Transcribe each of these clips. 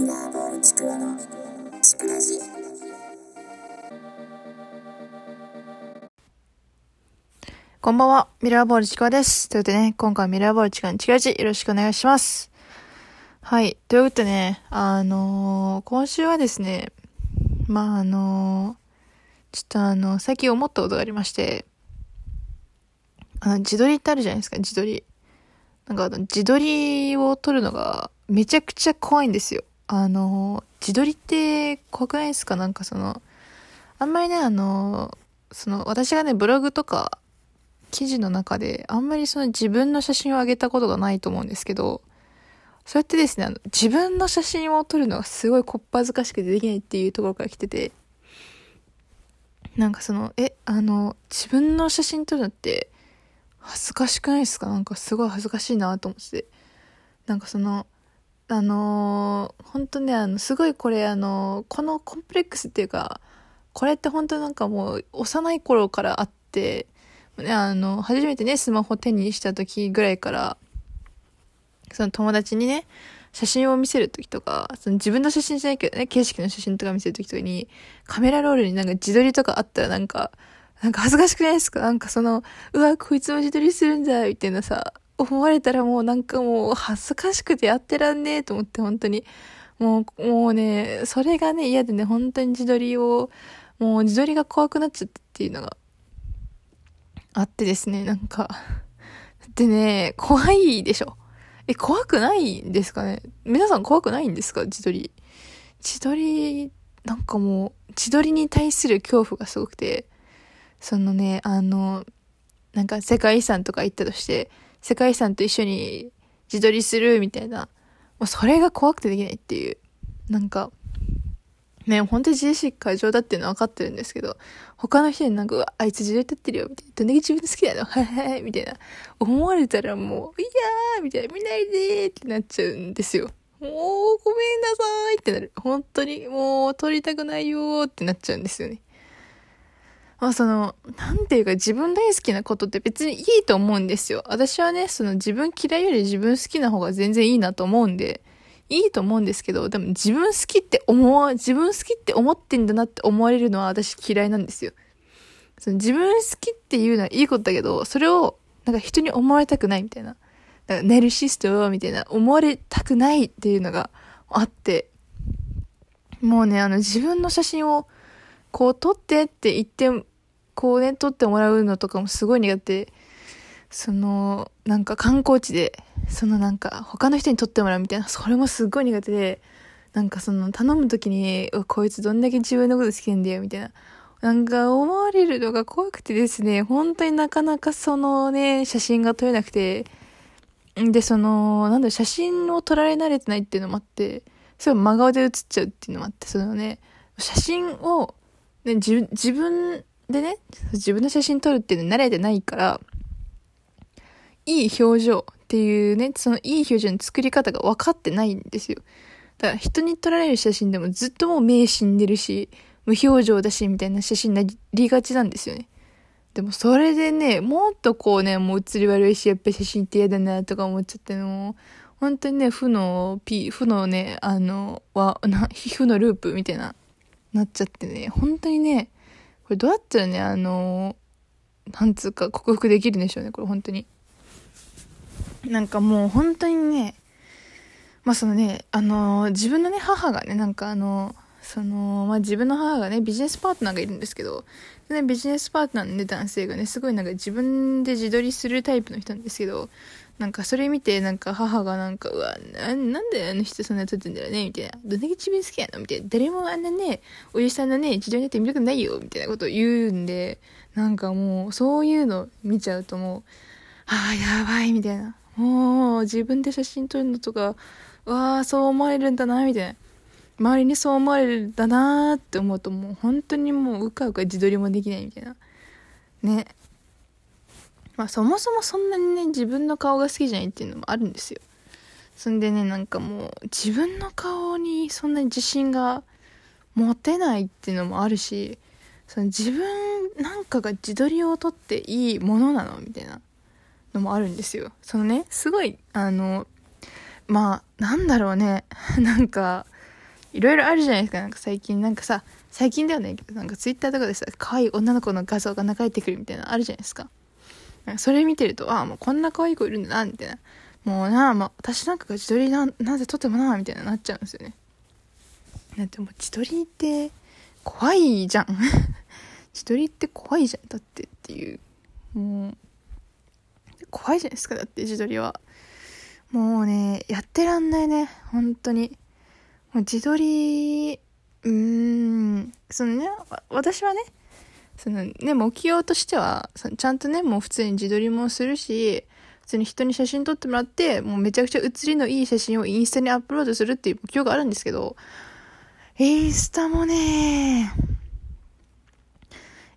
ミラーボールちくわのちくらじこんばんは、ミラーボールちくわです。ということでね、今回はミラーボールちくわのちくらじよろしくお願いします。はい。ということでね、あのー今週はですね、まああのーちょっとあの、最近思ったことがありまして、あの、自撮りってあるじゃないですか、自撮り。なんかあの、自撮りを撮るのがめちゃくちゃ怖いんですよ。あの自撮りって怖くないですか？なんかその、あんまりね、あのその、私がね、ブログとか、記事の中であんまりその自分の写真を上げたことがないと思うんですけど、そうやってですね、あの自分の写真を撮るのがすごいこっぱずかしくてできないっていうところから来てて、なんかその、え、あの、自分の写真撮るのって恥ずかしくないですか？なんかすごい恥ずかしいなと思ってて。なんかその、あのー、本当ね、あの、すごいこれあの、このコンプレックスっていうか、これって本当なんかもう幼い頃からあって、ね、あの、初めてね、スマホ手にした時ぐらいから、その友達にね、写真を見せる時とか、その自分の写真じゃないけどね、景色の写真とか見せる時とかに、カメラロールになんか自撮りとかあったらなんか、なんか恥ずかしくないですか？なんかその、うわ、こいつも自撮りするんだ、みたいなさ、思われたらもうなんかもう恥ずかしくてやってらんねえと思って、本当に。もう、もうね、それがね、嫌でね、本当に自撮りを、もう自撮りが怖くなっちゃったっていうのがあってですね、なんか。でね、怖いでしょ。え、怖くないんですかね？皆さん怖くないんですか？自撮り。自撮り、なんかもう、自撮りに対する恐怖がすごくて、そのね、あの、なんか世界遺産とか行ったとして、世界遺産と一緒に自撮りするみたいな、もうそれが怖くてできないっていう。なんか、ね、本当に自意識過剰だっていうのは分かってるんですけど、他の人になんか、あいつ自撮り撮ってるよ、みたいな。どんだけ自分好きなの？はいはいはい、みたいな。思われたらもう、いやーみたいな、見ないでーってなっちゃうんですよ。もう、ごめんなさいってなる。本当に、もう、撮りたくないよーってなっちゃうんですよね。まあその、なんていうか自分大好きなことって別にいいと思うんですよ。私はね、その自分嫌いより自分好きな方が全然いいなと思うんで、いいと思うんですけど、でも自分好きって思わ、自分好きって思ってんだなって思われるのは私嫌いなんですよ。その自分好きっていうのはいいことだけど、それをなんか人に思われたくないみたいな。なんかネルシストみたいな思われたくないっていうのがあって、もうね、あの自分の写真をこう撮ってって言って、こうね、撮ってもらうのとかもすごい苦手。その、なんか観光地で、そのなんか他の人に撮ってもらうみたいな、それもすごい苦手で、なんかその頼む時に、こいつどんだけ自分のこと好きなんだよ、みたいな。なんか思われるのが怖くてですね、本当になかなかそのね、写真が撮れなくて、で、その、なんだろ、写真を撮られ慣れてないっていうのもあって、すごい真顔で写っちゃうっていうのもあって、そのね、写真を、ね、自分でね、自分の写真撮るっていうのに慣れてないから、いい表情っていうね、そのいい表情の作り方が分かってないんですよ。だから人に撮られる写真でもずっともう目死んでるし、無表情だし、みたいな写真になりがちなんですよね。でもそれでね、もっとこうね、もう写り悪いし、やっぱり写真って嫌だなとか思っちゃっての、本当にね、負の P、負のね、あの、は、な、負のループみたいな、なっちゃってね、本当にね、これどうやったらね、あの、なんつうか克服できるんでしょうね、これ本当に。なんかもう本当にね、まあそのね、あの自分のね、母がね、なんかあのその、まあ自分の母がね、ビジネスパートナーがいるんですけど、ね、ビジネスパートナーのね、男性がね、すごいなんか自分で自撮りするタイプの人なんですけど、なんかそれ見て、なんか母がなんか、うわ、ななんであの人そんな撮ってんだろうねみたいな。どんだけ自分好きやの？みたいな。誰もあんなね、おじさんのね、自撮りなんて見たくないよみたいなことを言うんで、なんかもう、そういうの見ちゃうともう、ああ、やばいみたいな。もう、自分で写真撮るのとか、わあ、そう思われるんだな、みたいな。周りにそう思われるんだなって思うともう本当にもううかうか自撮りもできないみたいな。ね。まあそもそもそんなにね、自分の顔が好きじゃないっていうのもあるんですよ。そんでね、なんかもう自分の顔にそんなに自信が持てないっていうのもあるし、その自分なんかが自撮りを撮っていいものなのみたいなのもあるんですよ。そのね、すごい、あの、まあ、なんだろうね。なんか、いろいろあるじゃないですか。なんか最近なんかさ、最近ではないけど、なんかツイッターとかでさ、可愛い女の子の画像が流れてくるみたいなのあるじゃないですか。なんかそれ見てると、ああ、もうこんな可愛い子いるんだな、みたいな。もうなあ、まあ、私なんかが自撮りな、なぜ撮ってもな、みたいななっちゃうんですよね。だってもう自撮りって怖いじゃん。自撮りって怖いじゃん。だってっていう。もう、怖いじゃないですか。だって自撮りは。もうね、やってらんないね。本当に。もう自撮り、うーん、そのね、私はね、そのね、目標としては、ちゃんとね、もう普通に自撮りもするし、普通に人に写真撮ってもらって、もうめちゃくちゃ写りのいい写真をインスタにアップロードするっていう目標があるんですけど、インスタもね、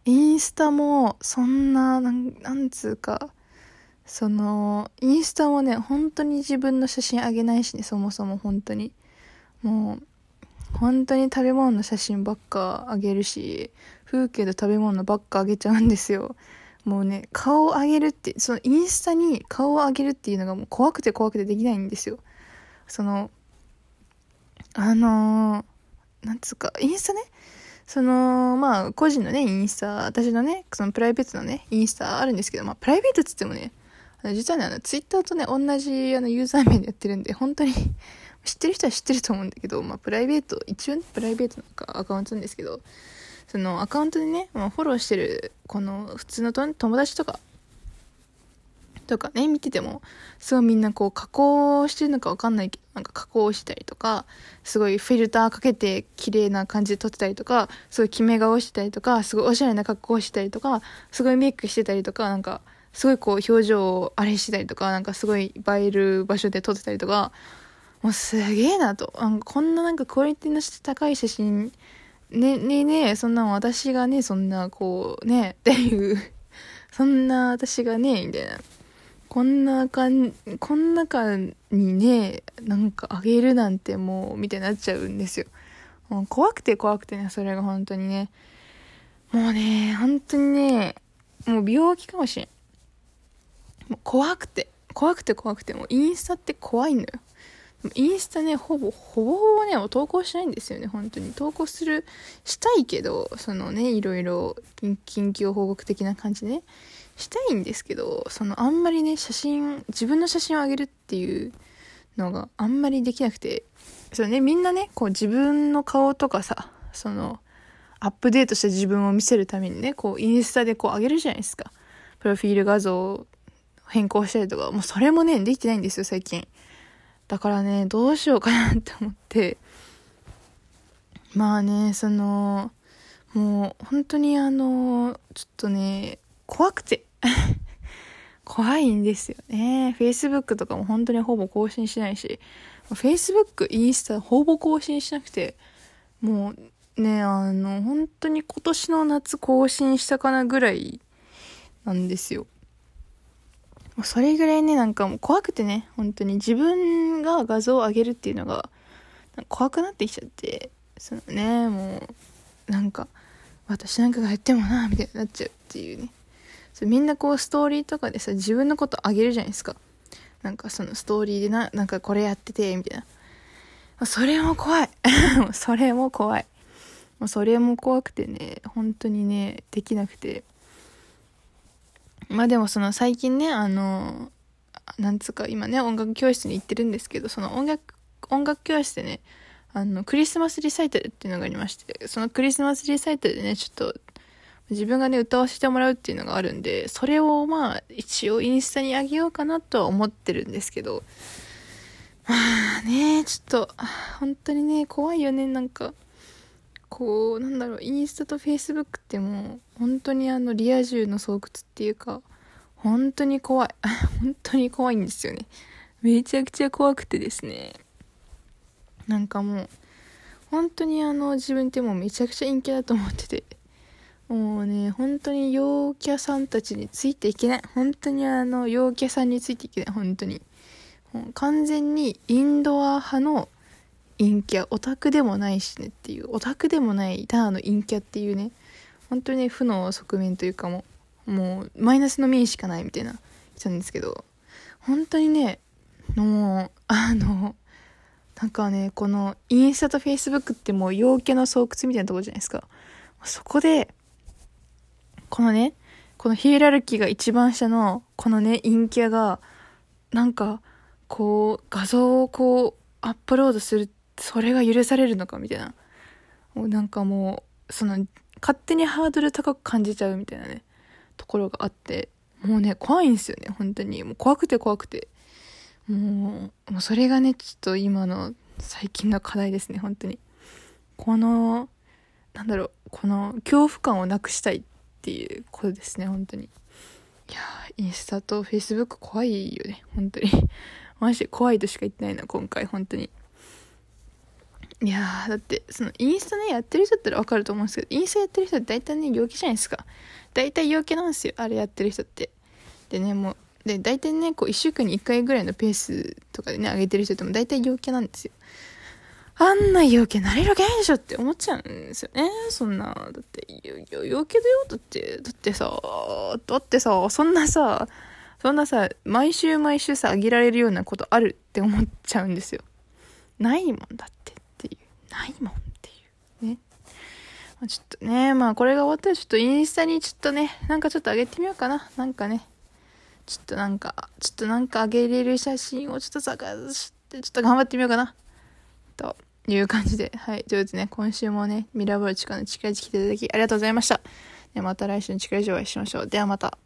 インスタも、そんな、なん、なんつうか、その、インスタもね、本当に自分の写真あげないしね、そもそも本当に。もう、本当に食べ物の写真ばっかあげるし、風景と食べ物ばっかあげちゃうんですよ。もうね、顔をあげるって、そのインスタに顔をあげるっていうのがもう怖くて怖くてできないんですよ。その、あのー、なんつうか、インスタね、その、まあ、個人のね、インスタ、私のね、そのプライベートのね、インスタあるんですけど、まあ、プライベートっつってもね、実はね、あの、ツイッターとね、同じ、あの、ユーザー名でやってるんで、本当に 知ってる人は知ってると思うんだけど、まあ、プライベート、一応ね、プライベートのアカウントなんですけど、そのアカウントでね、まあ、フォローしてる、この普通の友達とか、とかね、見てても、すごいみんなこう加工してるのかわかんないけど、なんか加工したりとか、すごいフィルターかけて綺麗な感じで撮ってたりとか、すごい決め顔してたりとか、すごいおしゃれな格好してたりとか、すごいメイクしてたりとか、なんか、すごいこう表情をあれしてたりとか、なんかすごい映える場所で撮ってたりとか、もうすげえなと。こんななんかクオリティの高い写真、ね、ねねそんな私がね、そんなこう、ね、っていう、そんな私がね、みたいな。こんなかん、こん中にね、なんかあげるなんてもう、みたいになっちゃうんですよ。もう怖くて怖くてね、それが本当にね。もうね、本当にね、もう病気かもしれん。もう怖くて、怖くて怖くて、もうインスタって怖いのよ。インスタね、ほぼ、ほぼほぼね、投稿しないんですよね、本当に。投稿する、したいけど、そのね、いろいろ、緊急報告的な感じね。したいんですけどそのあんまりね写真自分の写真をあげるっていうのがあんまりできなくてそのねみんなねこう自分の顔とかさそのアップデートした自分を見せるためにねこうインスタでこう上げるじゃないですかプロフィール画像を変更したりとかもうそれもねできてないんですよ最近だからねどうしようかなって思ってまあねそのもう本当にあのちょっとね怖くて 怖いんですよね。Facebook とかも本当にほぼ更新しないし、Facebook、インスタほぼ更新しなくて、もうね、あの、本当に今年の夏更新したかなぐらいなんですよ。もうそれぐらいね、なんかもう怖くてね、本当に自分が画像を上げるっていうのが怖くなってきちゃって、そのね、もう、なんか、私なんかがやってもな、みたいになっちゃうっていうね。そみんなこうストーリーとかでさ、自分のことあげるじゃないですか。なんかそのストーリーでな、なんかこれやってて、みたいな。それも怖い。それも怖い。それも怖くてね、本当にね、できなくて。まあでもその最近ね、あの、なんつうか今ね、音楽教室に行ってるんですけど、その音楽、音楽教室でね、あの、クリスマスリサイタルっていうのがありまして、そのクリスマスリサイタルでね、ちょっと自分がね、歌わせてもらうっていうのがあるんで、それをまあ、一応インスタにあげようかなとは思ってるんですけど、まあね、ちょっと、本当にね、怖いよね、なんか、こう、なんだろう、インスタとフェイスブックってもう、本当にあの、リア充の巣窟っていうか、本当に怖い。本当に怖いんですよね。めちゃくちゃ怖くてですね。なんかもう、本当にあの、自分ってもうめちゃくちゃ陰キャだと思ってて、もうね、本当に陽キャさんたちについていけない。本当にあの、陽キャさんについていけない。本当に。完全にインドア派の陰キャ、オタクでもないしねっていう、オタクでもないただの陰キャっていうね、本当にね、負の側面というかもう、もう、マイナスの面しかないみたいな人なんですけど、本当にね、もう、あの、なんかね、このインスタとフェイスブックってもう陽キャの巣窟みたいなとこじゃないですか。そこで、このね、このヒエラルキーが一番下の、このね、陰キャが、なんか、こう、画像をこう、アップロードする、それが許されるのかみたいな。もうなんかもう、その、勝手にハードル高く感じちゃうみたいなね、ところがあって、もうね、怖いんですよね、本当に。もう怖くて怖くて。もう、もうそれがね、ちょっと今の最近の課題ですね、本当に。この、なんだろう、この恐怖感をなくしたいっていうことですね、本当に。いやインスタとフェイスブック怖いよね、本当に。マジで怖いとしか言ってないな、今回、本当に。いやー、だって、その、インスタね、やってる人だったらわかると思うんですけど、インスタやってる人って大体ね、陽気じゃないですか。大体陽気なんですよ、あれやってる人って。でね、もう、で、大体ね、こう、1週間に1回ぐらいのペースとかでね、上げてる人っても大体陽キャなんですよ。あんな陽キャなれるわけないでしょって思っちゃうんですよね。そんな、だって、陽キャだよ。だって、だってさ、だってさ、そんなさ、そんなさ、毎週毎週さ、上げられるようなことあるって思っちゃうんですよ。ないもんだって。ないもんっていう。ね。ま、ちょっとね、まあこれが終わったらちょっとインスタにちょっとね、なんかちょっと上げてみようかな。なんかね。ちょっとなんか、ちょっとなんかあげれる写真をちょっと探して、ちょっと頑張ってみようかな。という感じで、はい。ということでね、今週もね、ミラーボール地下の近い時来ていただきありがとうございました。でまた来週の近い時お会いしましょう。ではまた。